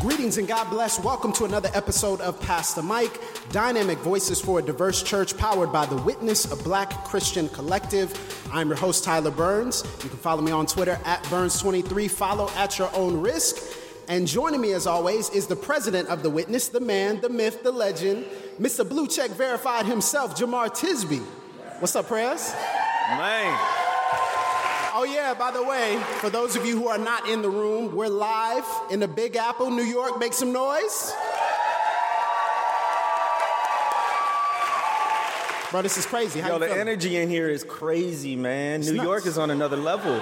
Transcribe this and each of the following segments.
Greetings and God bless. Welcome to another episode of Pass the Mic, dynamic voices for a diverse church powered by the Witness, a black Christian collective. I'm your host, Tyler Burns. You can follow me on Twitter at Burns23. Follow at your own risk. And joining me, as always, is the president of the Witness, the man, the myth, the legend, Mr. Blue Check Verified himself, Jemar Tisby. What's up, Prez? Man. Oh, yeah, by the way, for those of you who are not in the room, we're live in the Big Apple, New York. Make some noise. Bro, this is crazy. How Yo, you the feeling? energy in here is crazy, man. New nuts. York is on another level.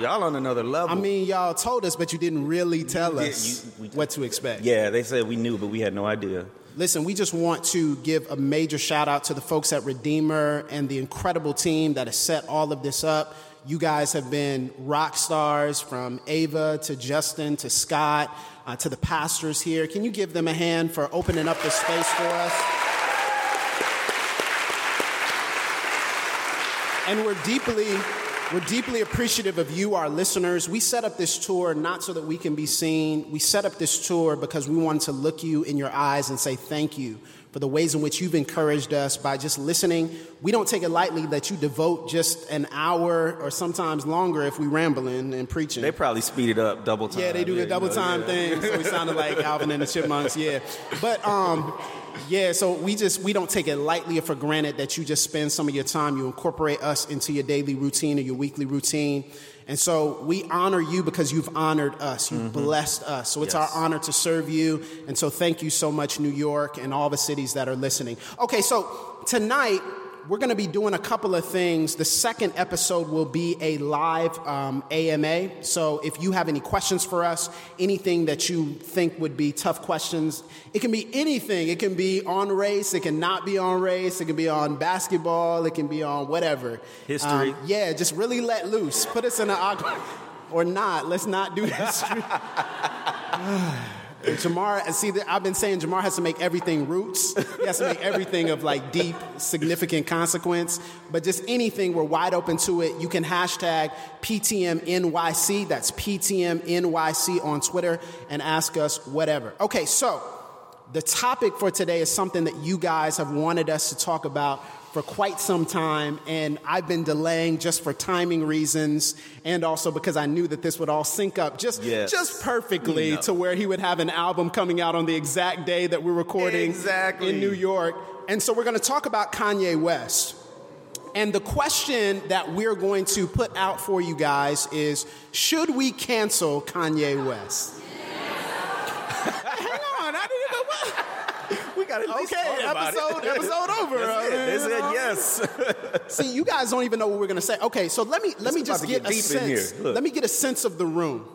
Y'all on another level. I mean, y'all told us, but you didn't really tell did. us You- what to expect. yeah, they said we knew, but we had no idea. Listen, we just want to give a major shout out to the folks at Redeemer and the incredible team that has set all of this up. You guys have been rock stars from Ava to Justin to Scott uh, to the pastors here. Can you give them a hand for opening up this space for us? And we're deeply, we're deeply appreciative of you, our listeners. We set up this tour not so that we can be seen. We set up this tour because we wanted to look you in your eyes and say thank you for the ways in which you've encouraged us by just listening. We don't take it lightly that you devote just an hour or sometimes longer if we rambling and preaching. They probably speed it up double time. Yeah, they do the you double know, time yeah. thing, so we sounded like Alvin and the Chipmunks. Yeah, but um, yeah. So we just we don't take it lightly or for granted that you just spend some of your time, you incorporate us into your daily routine or your weekly routine, and so we honor you because you've honored us, you've mm-hmm. blessed us. So it's Yes. our honor to serve you, and so thank you so much, New York and all the cities that are listening. Okay, so tonight we're going to be doing a couple of things. The second episode will be a live um, AMA. So if you have any questions for us, anything that you think would be tough questions, it can be anything. It can be on race, it can not be on race, it can be on basketball, it can be on whatever. History. Um, yeah, just really let loose. Put us in an awkward. Or not. Let's not do history. And Jemar, see, I've been saying Jemar has to make everything roots. He has to make everything of like deep, significant consequence. But just anything, we're wide open to it. You can hashtag PTMNYC, that's PTMNYC on Twitter, and ask us whatever. Okay, so the topic for today is something that you guys have wanted us to talk about for quite some time, and I've been delaying just for timing reasons, and also because I knew that this would all sync up just Yes. just perfectly know. to where he would have an album coming out on the exact day that we're recording Exactly. in New York. And so we're going to talk about Kanye West. And the question that we're going to put out for you guys is should we cancel Kanye West? Hang on, I didn't even. Got at least Okay, episode episode over. They uh, said yes. See, you guys don't even know what we're gonna say. Okay, so let me let me just get, get a deep in here. sense. Let me get a sense of the room.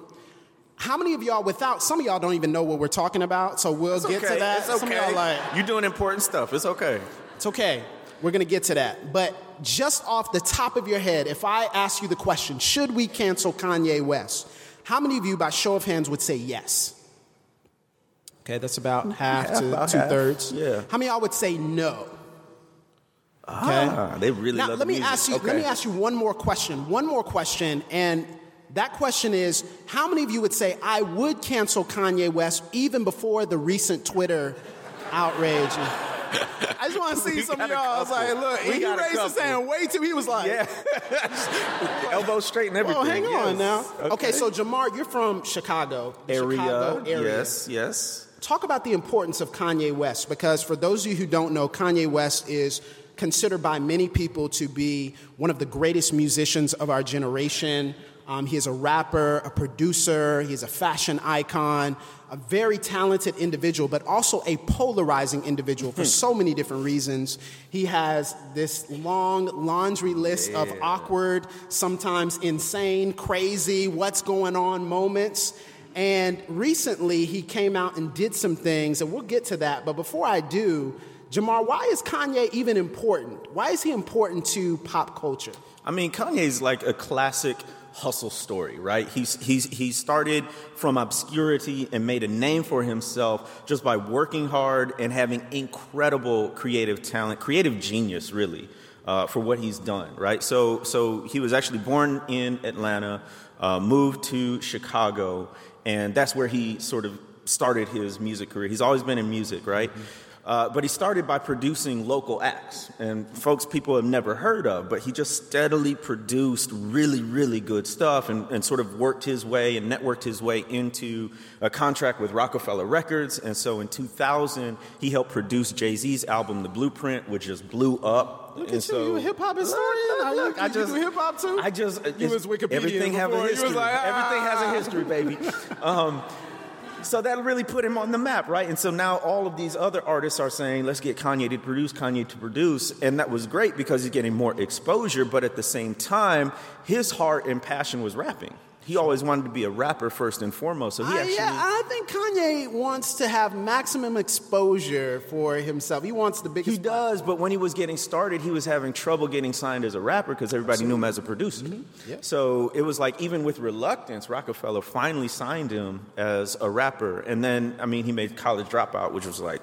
How many of y'all, without some of y'all, don't even know what we're talking about? So we'll It's get okay. to that. It's okay. Some of y'all like, You're doing important stuff. It's okay. it's okay. We're gonna get to that. But just off the top of your head, if I ask you the question, should we cancel Kanye West? How many of you, by show of hands, would say yes? Okay, that's about half Yeah, to about two half. thirds. Yeah. How many of y'all would say no? Okay. Ah, they really Now, love let me music. ask you. Okay. Let me ask you one more question. One more question, and that question is: How many of you would say I would cancel Kanye West even before the recent Twitter outrage? I just want to see We some of y'all. I was like, look, We he raised his hand way too. He was like, Yeah. Elbow straight and everything. Oh, hang on now. Okay. so Jemar, you're from Chicago, area. Chicago area. Yes, yes. Talk about the importance of Kanye West, because for those of you who don't know, Kanye West is considered by many people to be one of the greatest musicians of our generation. Um, he is a rapper, a producer, he's a fashion icon, a very talented individual, but also a polarizing individual for so many different reasons. He has this long laundry list of awkward, sometimes insane, crazy, what's going on moments. And recently he came out and did some things, and we'll get to that. But before I do, Jemar, why is Kanye even important? Why is he important to pop culture? I mean, Kanye's like a classic hustle story, right? He's, he's, he started from obscurity and made a name for himself just by working hard and having incredible creative talent, creative genius, really, uh, for what he's done, right? So, so he was actually born in Atlanta, uh, moved to Chicago, and that's where he sort of started his music career. He's always been in music, right? Mm-hmm. Uh, but he started by producing local acts and folks people have never heard of, but he just steadily produced really, really good stuff and, and, sort of worked his way and networked his way into a contract with Roc-A-Fella Records. And so in 2000, he helped produce Jay Z's album, The Blueprint, which just blew up. Look and at so, you, hip hop historian. Look, I just, you hip hop too. I just, you was Wikipedia everything have a history. Like, ah. Everything has a history, baby. Um, so that really put him on the map, right? And so now all of these other artists are saying, let's get Kanye to produce, Kanye to produce. And that was great because he's getting more exposure, but at the same time, his heart and passion was rapping he always wanted to be a rapper first and foremost. So he actually. yeah, I think Kanye wants to have maximum exposure for himself. He wants the biggest. He does, but when he was getting started, he was having trouble getting signed as a rapper because everybody Absolutely. knew him as a producer. Mm-hmm. Yeah. So it was like even with reluctance, Roc-A-Fella finally signed him as a rapper, and then I mean he made College Dropout, which was like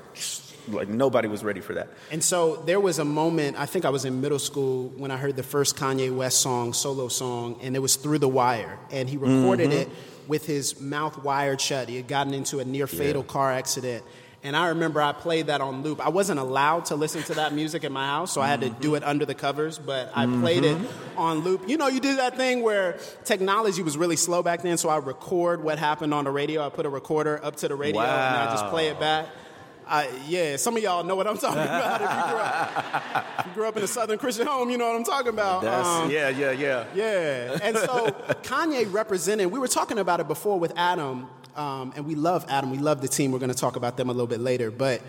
like nobody was ready for that. And so there was a moment, I think I was in middle school when I heard the first Kanye West song, solo song, and it was Through the Wire. And he recorded mm-hmm. it with his mouth wired shut. He had gotten into a near fatal yeah. car accident. And I remember I played that on loop. I wasn't allowed to listen to that music in my house, so I had to do it under the covers, but I mm-hmm. played it on loop. You know, you do that thing where technology was really slow back then, so I record what happened on the radio. I put a recorder up to the radio wow. and I just play it back. I, yeah, some of y'all know what I'm talking about. if, you grew up, if you grew up in a Southern Christian home, you know what I'm talking about. Um, yeah, yeah, yeah. Yeah. And so Kanye represented, we were talking about it before with Adam, um, and we love Adam. We love the team. We're going to talk about them a little bit later. But,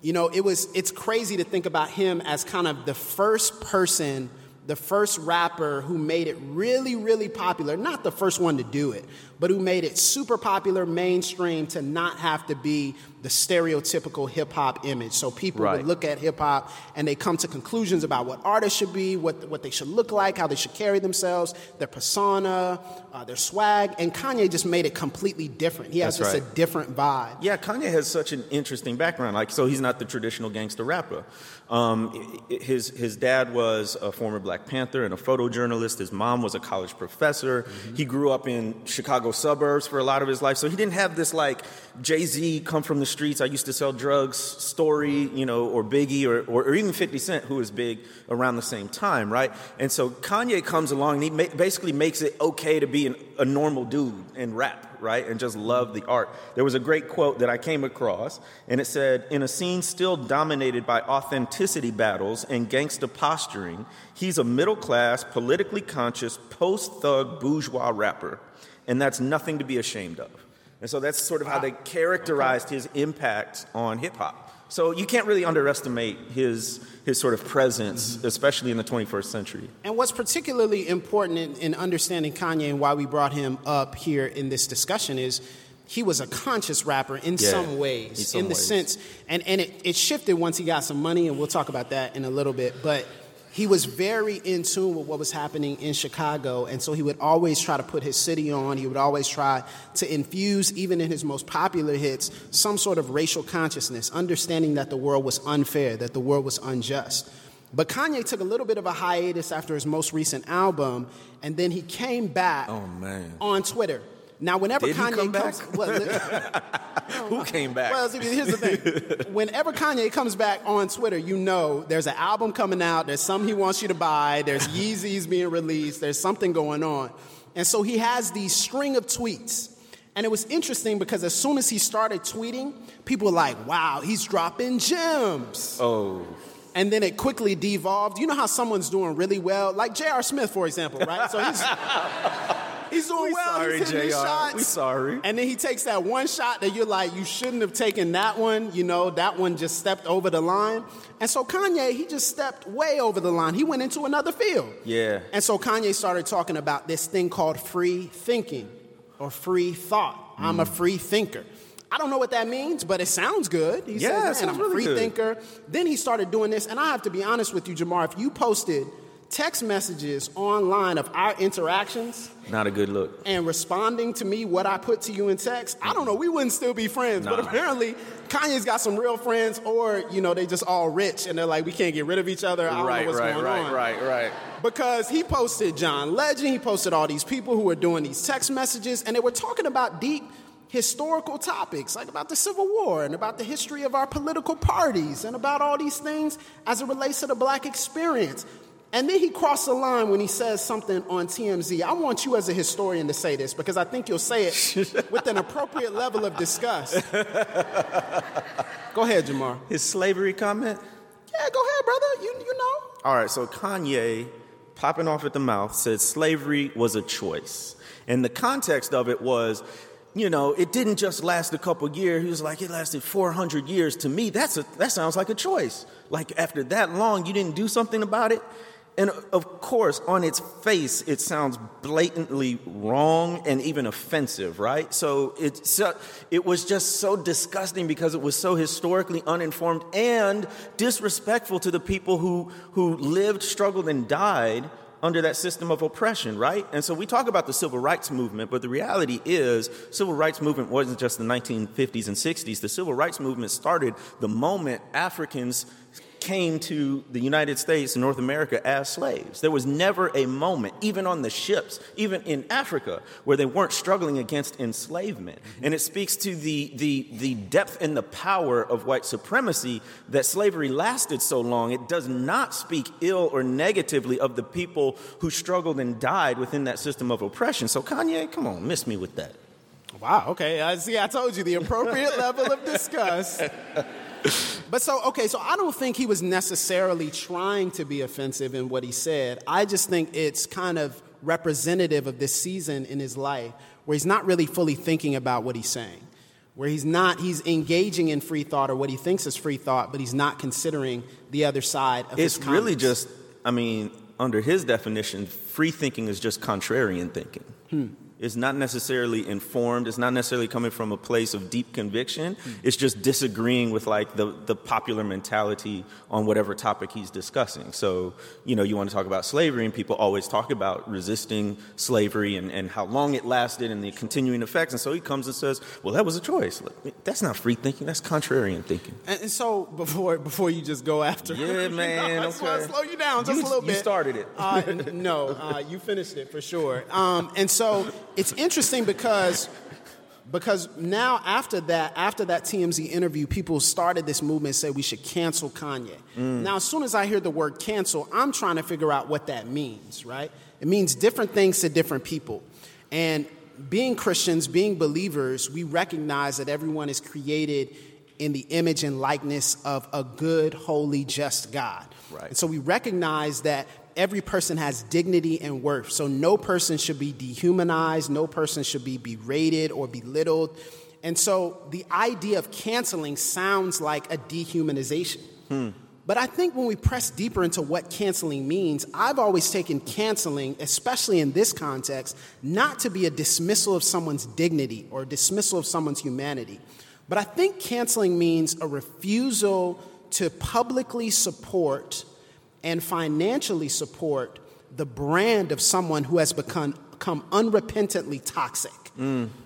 you know, it was, it's crazy to think about him as kind of the first person the first rapper who made it really, really popular, not the first one to do it, but who made it super popular, mainstream, to not have to be the stereotypical hip hop image. So people right. would look at hip hop and they come to conclusions about what artists should be, what, what they should look like, how they should carry themselves, their persona, uh, their swag. And Kanye just made it completely different. He has That's just right. a different vibe. Yeah, Kanye has such an interesting background. Like, so he's not the traditional gangster rapper. Um, his, his dad was a former Black Panther and a photojournalist. His mom was a college professor. Mm-hmm. He grew up in Chicago suburbs for a lot of his life. So he didn't have this like Jay Z come from the streets. I used to sell drugs story, you know, or Biggie or, or, or, even 50 Cent, who was big around the same time, right? And so Kanye comes along and he ma- basically makes it okay to be an, a normal dude and rap, right? And just love the art. There was a great quote that I came across, and it said, In a scene still dominated by authenticity battles and gangsta posturing, he's a middle class, politically conscious, post thug bourgeois rapper. And that's nothing to be ashamed of. And so that's sort of how they characterized his impact on hip hop. So you can't really underestimate his his sort of presence, mm-hmm. especially in the 21st century. And what's particularly important in, in, understanding Kanye and why we brought him up here in this discussion is he was a conscious rapper in yeah, some ways, some in the ways. sense, and, and it, it shifted once he got some money, and we'll talk about that in a little bit. But he was very in tune with what was happening in Chicago, and so he would always try to put his city on. He would always try to infuse, even in his most popular hits, some sort of racial consciousness, understanding that the world was unfair, that the world was unjust. But Kanye took a little bit of a hiatus after his most recent album, and then he came back oh, on Twitter now, whenever Did Kanye comes, well, who came back? Well, here's the thing: whenever Kanye comes back on Twitter, you know there's an album coming out. There's some he wants you to buy. There's Yeezys being released. There's something going on, and so he has these string of tweets. And it was interesting because as soon as he started tweeting, people were like, "Wow, he's dropping gems." Oh and then it quickly devolved. You know how someone's doing really well, like J.R. Smith, for example, right? So he's doing We well. sorry, he's hitting JR. shots. We sorry. And then he takes that one shot that you're like, you shouldn't have taken that one. You know, that one just stepped over the line. And so Kanye, he just stepped way over the line. He went into another field. Yeah. And so Kanye started talking about this thing called free thinking or free thought. I'm Mm. a free thinker. I don't know what that means, but it sounds good. He Yeah, says, man, I'm a really free good." thinker. Then he started doing this, and I have to be honest with you, Jemar, if you posted text messages online of our interactions Not a good look. and responding to me what I put to you in text, I don't know, we wouldn't still be friends. But apparently, Kanye's got some real friends, or, you know, they just all rich and they're like, we can't get rid of each other. I don't know what's going on Right, right, right. because he posted John Legend, he posted all these people who were doing these text messages, and they were talking about deep historical topics, like about the Civil War and about the history of our political parties and about all these things as it relates to the black experience. And then he crossed the line when he says something on TMZ. I want you as a historian to say this because I think you'll say it with an appropriate level of disgust. Go ahead, Jemar. His slavery comment? Yeah, go ahead, brother. You, you know. All right, so Kanye, popping off at the mouth, said slavery was a choice. And the context of it was, you know, it didn't just last a couple years. He was like, it lasted 400 years. To me, that's a, that sounds like a choice. Like, after that long, you didn't do something about it? And of course, on its face, it sounds blatantly wrong and even offensive, right? So it, so it was just so disgusting because it was so historically uninformed and disrespectful to the people who, who lived, struggled, and died under that system of oppression, right? And so we talk about the civil rights movement, but the reality is civil rights movement wasn't just the 1950s and 60s. The civil rights movement started the moment Africans came to the United States and North America as slaves. There was never a moment, even on the ships, even in Africa, where they weren't struggling against enslavement. Mm-hmm. And it speaks to the, the, the depth and the power of white supremacy that slavery lasted so long. It does not speak ill or negatively of the people who struggled and died within that system of oppression. So, Kanye, come on, miss me with that. Wow, okay. I see, I told you the appropriate level of disgust. But so, okay, so I don't think he was necessarily trying to be offensive in what he said. I just think it's kind of representative of this season in his life where he's not really fully thinking about what he's saying. Where he's not, he's engaging in free thought or what he thinks is free thought, but he's not considering the other side of It's his really just, I mean, under his definition, free thinking is just contrarian thinking. Hmm. It's not necessarily informed. It's not necessarily coming from a place of deep conviction. It's just disagreeing with like the, the popular mentality on whatever topic he's discussing. So, you know, you want to talk about slavery, and people always talk about resisting slavery and, and how long it lasted and the continuing effects. And so he comes and says, well, that was a choice. Like, That's not free thinking. That's contrarian thinking. And and so before before you just go after, Yeah, man, I just want to slow you down just You- a little you bit. started it. uh, no, uh, you finished it for sure. Um, and so it's interesting because because now after that after that TMZ interview, people started this movement say we should cancel Kanye. Mm. Now, as soon as I hear the word cancel, I'm trying to figure out what that means. Right? It means different things to different people, and being Christians, being believers, we recognize that everyone is created in the image and likeness of a good, holy, just God. Right. And so we recognize that every person has dignity and worth. So no person should be dehumanized, no person should be berated or belittled. And so the idea of canceling sounds like a dehumanization. Hmm. But I think when we press deeper into what canceling means, I've always taken canceling, especially in this context, not to be a dismissal of someone's dignity or dismissal of someone's humanity. But I think canceling means a refusal to publicly support and financially support the brand of someone who has become, become unrepentantly toxic.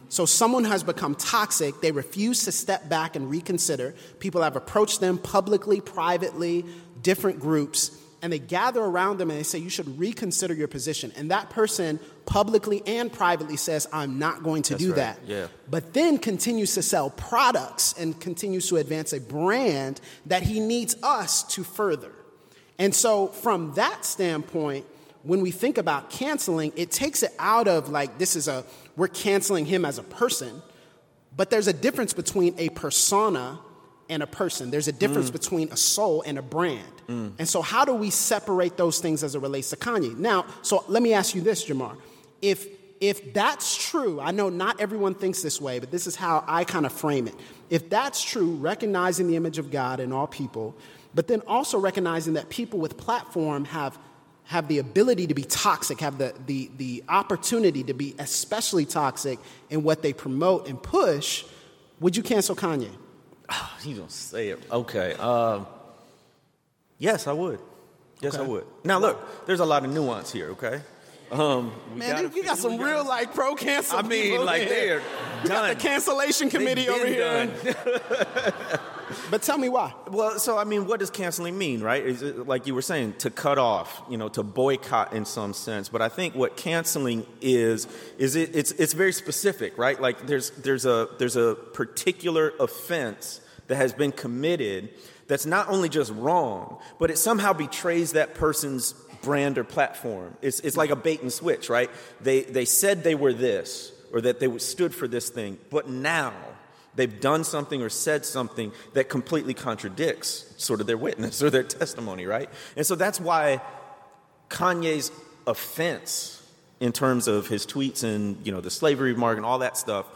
So, someone has become toxic, they refuse to step back and reconsider. People have approached them publicly, privately, different groups, and they gather around them and they say, You should reconsider your position. And that person publicly and privately says, I'm not going to That's do right, that. yeah. But then continues to sell products and continues to advance a brand that he needs us to further. And so, from that standpoint, when we think about canceling, it takes it out of like this is a, we're canceling him as a person, but there's a difference between a persona and a person. There's a difference mm. between a soul and a brand. Mm. And so, how do we separate those things as it relates to Kanye? Now, so let me ask you this, Jemar. If if that's true, I know not everyone thinks this way, but this is how I kind of frame it. If that's true, recognizing the image of God in all people, but then also recognizing that people with platform have have the ability to be toxic, have the, the, the opportunity to be especially toxic in what they promote and push, would you cancel Kanye? Oh, you don't say it. Okay. Um, yes, I would. Yes, okay. I would. Now, look, there's a lot of nuance here, okay? Um, Man, you got some real like pro cancel. I mean, like they're done. the cancellation committee over here. but tell me why. Well, so I mean, what does canceling mean, right? Like you were saying, to cut off, you know, to boycott in some sense. But I think what canceling is is it, it's it's very specific, right? Like there's there's a there's a particular offense that has been committed that's not only just wrong, but it somehow betrays that person's brand or platform. It's, it's like a bait and switch, right? They, they said they were this or that they stood for this thing, but now they've done something or said something that completely contradicts sort of their witness or their testimony, right? And so that's why Kanye's offense in terms of his tweets and, you know, the slavery remark and all that stuff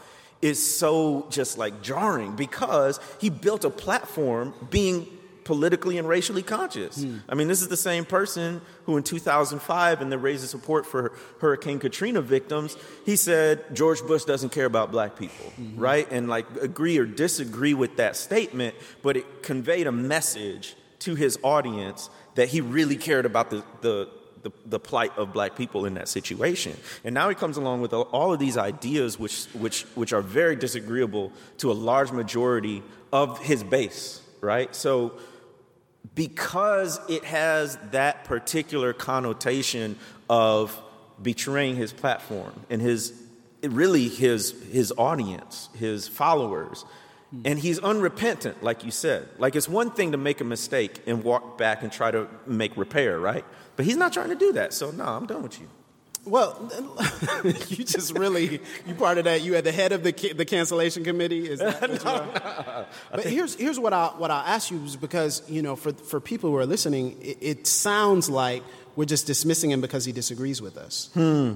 is so just like jarring because he built a platform being politically and racially conscious. Hmm. I mean, this is the same person who in 2005, in the raising support for Hurricane Katrina victims, he said George Bush doesn't care about black people, mm-hmm. right? And like agree or disagree with that statement, but it conveyed a message to his audience that he really cared about the, the the, the, plight of black people in that situation. And now he comes along with all of these ideas which, which, which are very disagreeable to a large majority of his base, right? So because it has that particular connotation of betraying his platform and his really his his audience, his followers. Hmm. And he's unrepentant, like you said. Like it's one thing to make a mistake and walk back and try to make repair, right? But he's not trying to do that. So no, I'm done with you. Well, you just really you part of that. You at the head of the the cancellation committee. Is that no, no. But here's here's what I what I ask you is because you know for for people who are listening, it, it sounds like we're just dismissing him because he disagrees with us. Hmm.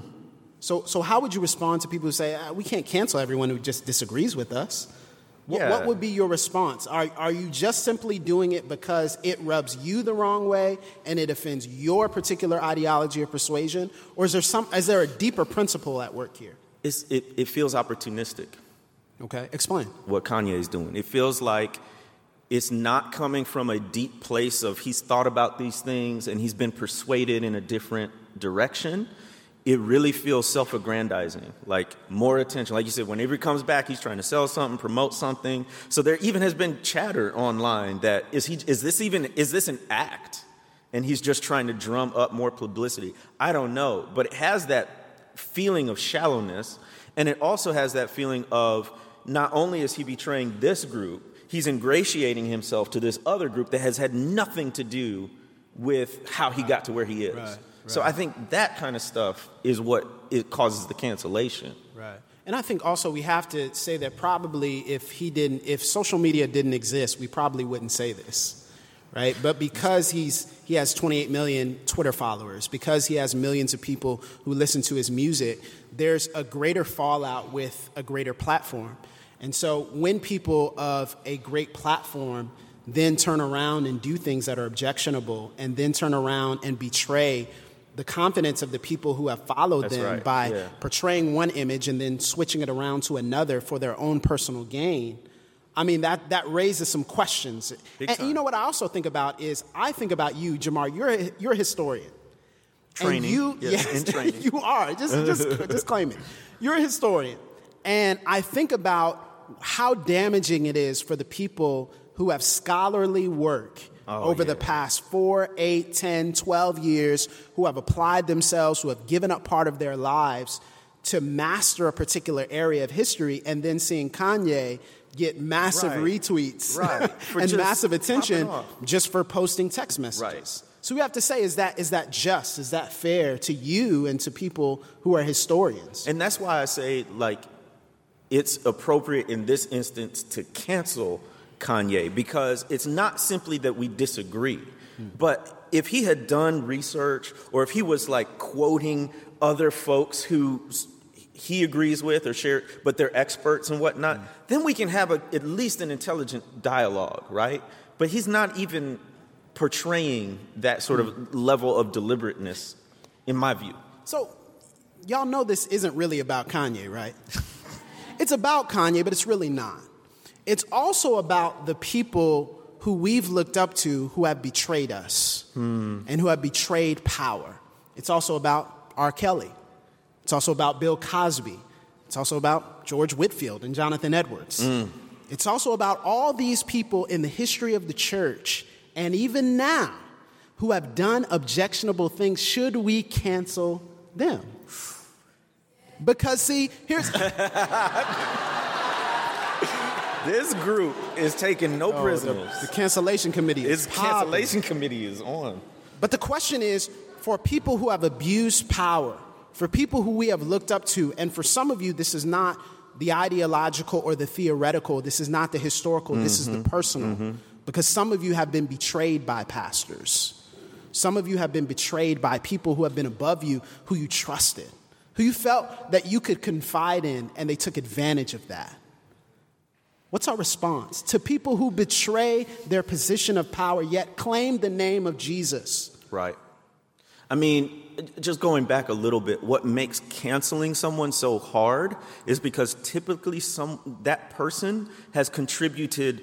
So so how would you respond to people who say ah, we can't cancel everyone who just disagrees with us? What, yeah. what would be your response? Are, are you just simply doing it because it rubs you the wrong way and it offends your particular ideology or persuasion? Or is there, some, is there a deeper principle at work here? It's, it, it feels opportunistic. Okay, explain. What Kanye is doing. It feels like it's not coming from a deep place of he's thought about these things and he's been persuaded in a different direction it really feels self aggrandizing, like more attention. Like you said, whenever he comes back, he's trying to sell something, promote something. So there even has been chatter online that is, he, is this even, is this an act? And he's just trying to drum up more publicity. I don't know, but it has that feeling of shallowness, and it also has that feeling of not only is he betraying this group, he's ingratiating himself to this other group that has had nothing to do with how he got to where he is. Right. So I think that kind of stuff is what it causes the cancellation. Right. And I think also we have to say that probably if he didn't, if social media didn't exist, we probably wouldn't say this right? But because he's he has 28 million Twitter followers, because he has millions of people who listen to his music, there's a greater fallout with a greater platform. And so when people of a great platform then turn around and do things that are objectionable and then turn around and betray the confidence of the people who have followed That's them right. by yeah. portraying one image and then switching it around to another for their own personal gain. I mean, that, that raises some questions. Big and time. you know what I also think about is I think about you, Jemar, you're a, you're a historian. Training. And you, yes, yes training. you are. Just, just, just claim it. You're a historian. And I think about how damaging it is for the people who have scholarly work oh, over yeah. the past four, eight, 10, 12 years who have applied themselves, who have given up part of their lives to master a particular area of history, and then seeing Kanye get massive right. retweets right. and massive attention just for posting text messages. Right. So we have to say, is that, is that just? Is that fair to you and to people who are historians? And that's why I say, like, it's appropriate in this instance to cancel Kanye because it's not simply that we disagree, hmm. but if he had done research or if he was like quoting other folks who he agrees with or share, but they're experts and whatnot, then we can have a, at least an intelligent dialogue, right? But he's not even portraying that sort of level of deliberateness, in my view. So, y'all know this isn't really about Kanye, right? it's about Kanye, but it's really not. It's also about the people who we've looked up to who have betrayed us hmm. and who have betrayed power. It's also about R. Kelly. It's also about Bill Cosby. It's also about George Whitefield and Jonathan Edwards. Hmm. It's also about all these people in the history of the church and even now who have done objectionable things. Should we cancel them? Because, see, here's. This group is taking no oh, prisoners. The cancellation committee is Its cancellation committee is on. But the question is for people who have abused power, for people who we have looked up to, and for some of you, this is not the ideological or the theoretical, this is not the historical, this is the mm-hmm. personal. Mm-hmm. Because some of you have been betrayed by pastors. Some of you have been betrayed by people who have been above you, who you trusted, who you felt that you could confide in, and they took advantage of that. What's our response to people who betray their position of power yet claim the name of Jesus? Right. I mean, just going back a little bit, what makes canceling someone so hard is because typically some that person has contributed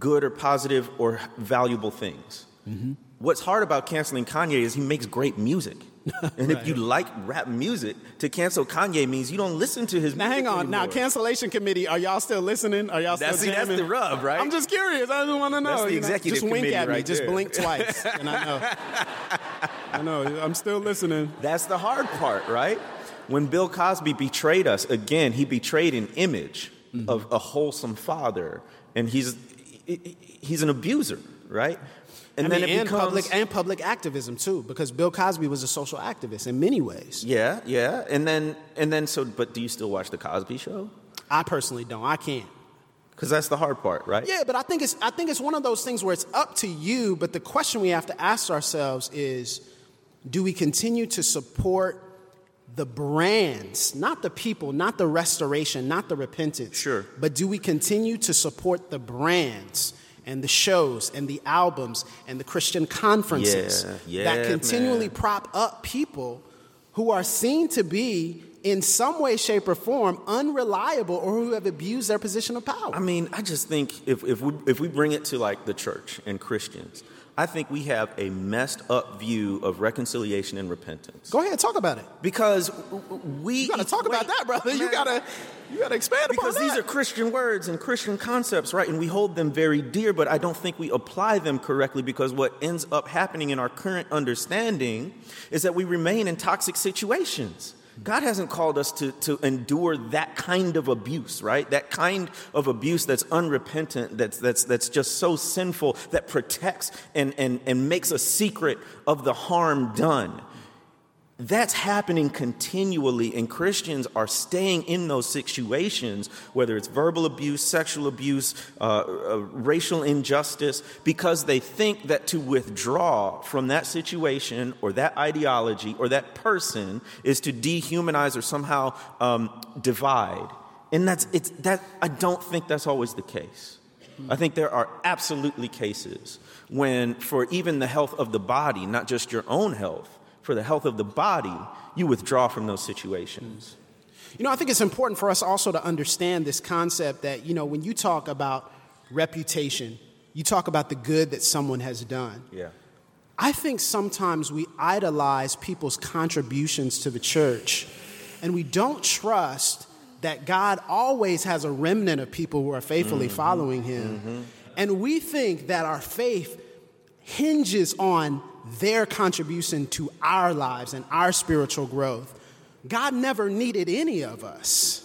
good or positive or valuable things. Mm-hmm. What's hard about canceling Kanye is he makes great music. and if you like rap music, to cancel Kanye means you don't listen to his Now, music hang on. Now, cancellation committee, are y'all still listening? Are y'all That's- still see, that's jamming? the rub, right? I'm just curious. I just want to know. That's the executive Just wink committee at me. right Just there. blink twice, and I know. I know. I'm still listening. That's the hard part, right? When Bill Cosby betrayed us, again, he betrayed an image Mm-hmm. of a wholesome father, and he's he's an abuser, right? And I then mean, it and becomes public and public activism too, because Bill Cosby was a social activist in many ways. yeah, yeah, and then and then so, but do you still watch the Cosby Show? I personally don't. I can't. Because that's the hard part, right? Yeah, but I think it's I think it's one of those things where it's up to you. But the question we have to ask ourselves is, do we continue to support the brands, not the people, not the restoration, not the repentance? Sure. But do we continue to support the brands and the shows and the albums and the Christian conferences Yeah, that continually man. prop up people who are seen to be in some way, shape, or form unreliable or who have abused their position of power? I mean, I just think if, if we if we bring it to like the church and Christians, I think we have a messed up view of reconciliation and repentance. Go ahead, talk about it. Because we You gotta talk about that, brother. You gotta, you gotta expand because these are Christian words and Christian concepts, right? And we hold them very dear, but I don't think we apply them correctly because what ends up happening in our current understanding is that we remain in toxic situations. God hasn't called us to, to endure that kind of abuse, right? That kind of abuse that's unrepentant, that's, that's, that's just so sinful, that protects and, and, and makes a secret of the harm done. That's happening continually, and Christians are staying in those situations, whether it's verbal abuse, sexual abuse, uh, uh, racial injustice, because they think that to withdraw from that situation or that ideology or that person is to dehumanize or somehow um, divide. And that's it's that I don't think that's always the case. I think there are absolutely cases when, for even the health of the body, not just your own health, for the health of the body, you withdraw from those situations. You know, I think it's important for us also to understand this concept that, you know, when you talk about reputation, you talk about the good that someone has done. Yeah. I think sometimes we idolize people's contributions to the church and we don't trust that God always has a remnant of people who are faithfully mm-hmm. following him. Mm-hmm. And we think that our faith hinges on their contribution to our lives and our spiritual growth. God never needed any of us.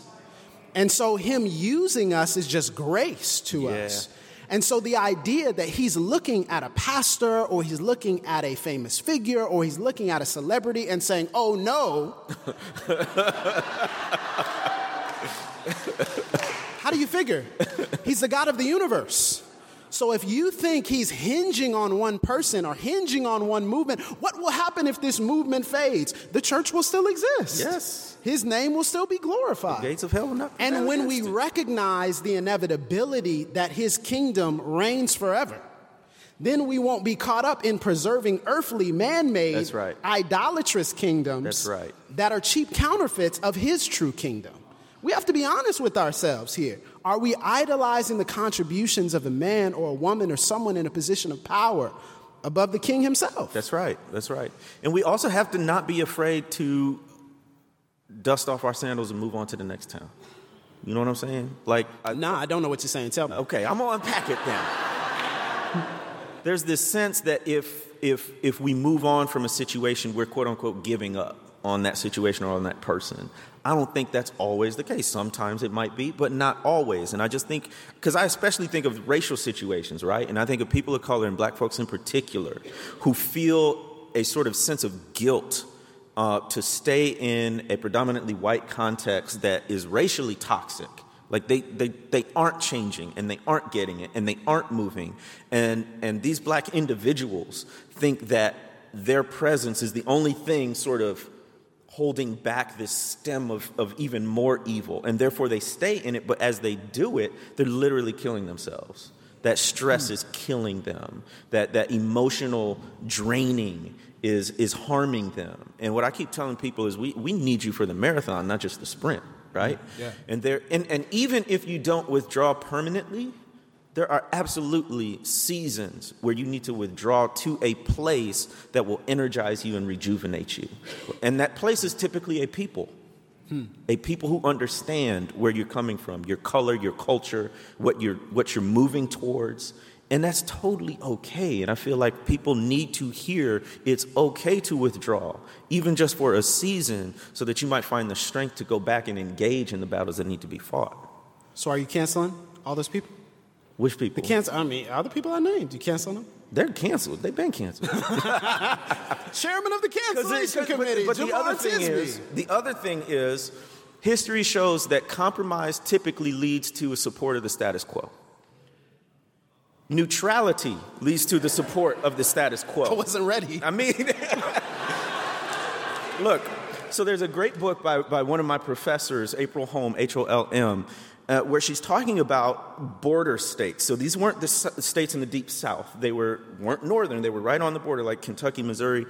And so, Him using us is just grace to Yeah. us. And so, the idea that He's looking at a pastor or He's looking at a famous figure or He's looking at a celebrity and saying, oh no. How do you figure? He's the God of the universe. So if you think he's hinging on one person or hinging on one movement, what will happen if this movement fades? The church will still exist. Yes. His name will still be glorified. Gates of hell will not. And when we recognize the inevitability that his kingdom reigns forever, then we won't be caught up in preserving earthly, man made, right. idolatrous kingdoms right. that are cheap counterfeits of his true kingdom. We have to be honest with ourselves here. Are we idolizing the contributions of a man or a woman or someone in a position of power above the king himself? That's right. That's right. And we also have to not be afraid to dust off our sandals and move on to the next town. You know what I'm saying? Like, I, nah, I don't know what you're saying. Tell me. okay, I'm gonna unpack it then. There's this sense that if if if we move on from a situation, we're quote unquote giving up on that situation or on that person. I don't think that's always the case. Sometimes it might be, but not always. And I just think, because I especially think of racial situations, right? And I think of people of color and black folks in particular who feel a sort of sense of guilt uh, to stay in a predominantly white context that is racially toxic. Like they, they, they aren't changing and they aren't getting it and they aren't moving. And, and these black individuals think that their presence is the only thing sort of holding back this stem of, of even more evil. And therefore they stay in it, but as they do it, they're literally killing themselves. That stress hmm. is killing them. That, that emotional draining is, is harming them. And what I keep telling people is we, we need you for the marathon, not just the sprint, right? Yeah. And, there, and, and even if you don't withdraw permanently, there are absolutely seasons where you need to withdraw to a place that will energize you and rejuvenate you. And that place is typically a people. Hmm. A people who understand where you're coming from, your color, your culture, what you're, what you're moving towards. And that's totally okay. And I feel like people need to hear it's okay to withdraw, even just for a season, so that you might find the strength to go back and engage in the battles that need to be fought. So are you canceling all those people? Which people? The cancel. I mean, other people I named. You cancel them? They're canceled. They've been canceled. Chairman of the cancellation But- committee. But, the other thing Tisby. is, the other thing is, history shows that compromise typically leads to a support of the status quo. Neutrality leads to the support of the status quo. I wasn't ready. I mean, look, so there's a great book by, by one of my professors, April Holm, H O L M, uh, where she's talking about border states. So these weren't the states in the deep south. They were, weren't northern, they were right on the border, like Kentucky, Missouri.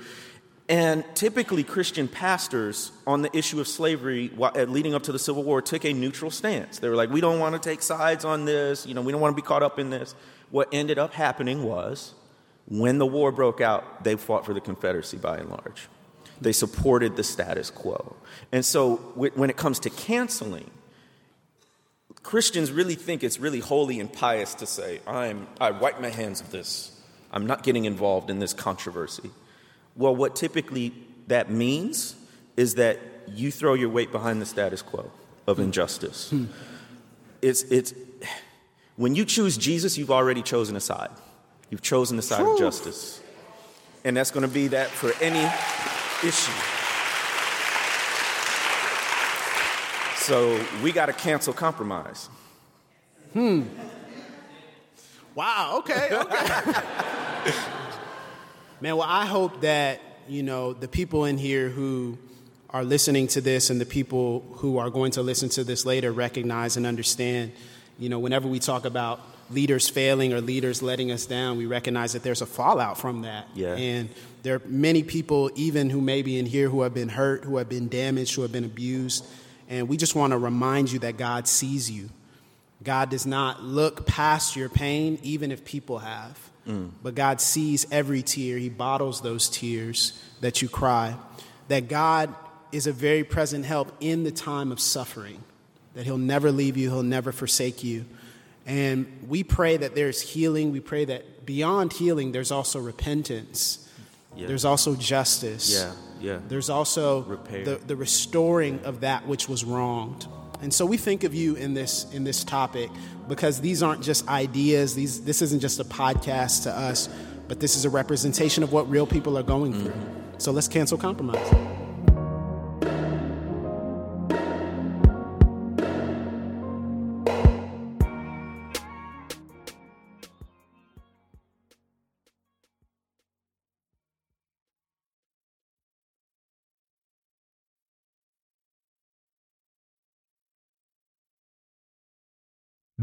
And typically, Christian pastors on the issue of slavery uh, leading up to the Civil War took a neutral stance. They were like, we don't want to take sides on this, you know, we don't want to be caught up in this. What ended up happening was when the war broke out, they fought for the Confederacy by and large. They supported the status quo. And so when it comes to canceling, Christians really think it's really holy and pious to say, I'm, I wipe my hands of this. I'm not getting involved in this controversy. Well, what typically that means is that you throw your weight behind the status quo of injustice. Hmm. It's, it's, when you choose Jesus, you've already chosen a side. You've chosen the side of justice. And that's going to be that for any issue. So we got to cancel compromise. Hmm. Wow, okay, okay. Man, well, I hope that, you know, the people in here who are listening to this and the people who are going to listen to this later recognize and understand, you know, whenever we talk about leaders failing or leaders letting us down, we recognize that there's a fallout from that. Yeah. And there are many people, even who may be in here, who have been hurt, who have been damaged, who have been abused. And we just want to remind you that God sees you. God does not look past your pain, even if people have. Mm. But God sees every tear. He bottles those tears that you cry. That God is a very present help in the time of suffering. That He'll never leave you, He'll never forsake you. And we pray that there's healing. We pray that beyond healing, there's also repentance. Yeah. There's also justice. Yeah, yeah. There's also Repair. the, the restoring of that which was wronged. And so we think of you in this in this topic because these aren't just ideas. These this isn't just a podcast to us, but this is a representation of what real people are going through. Mm-hmm. So let's cancel compromise.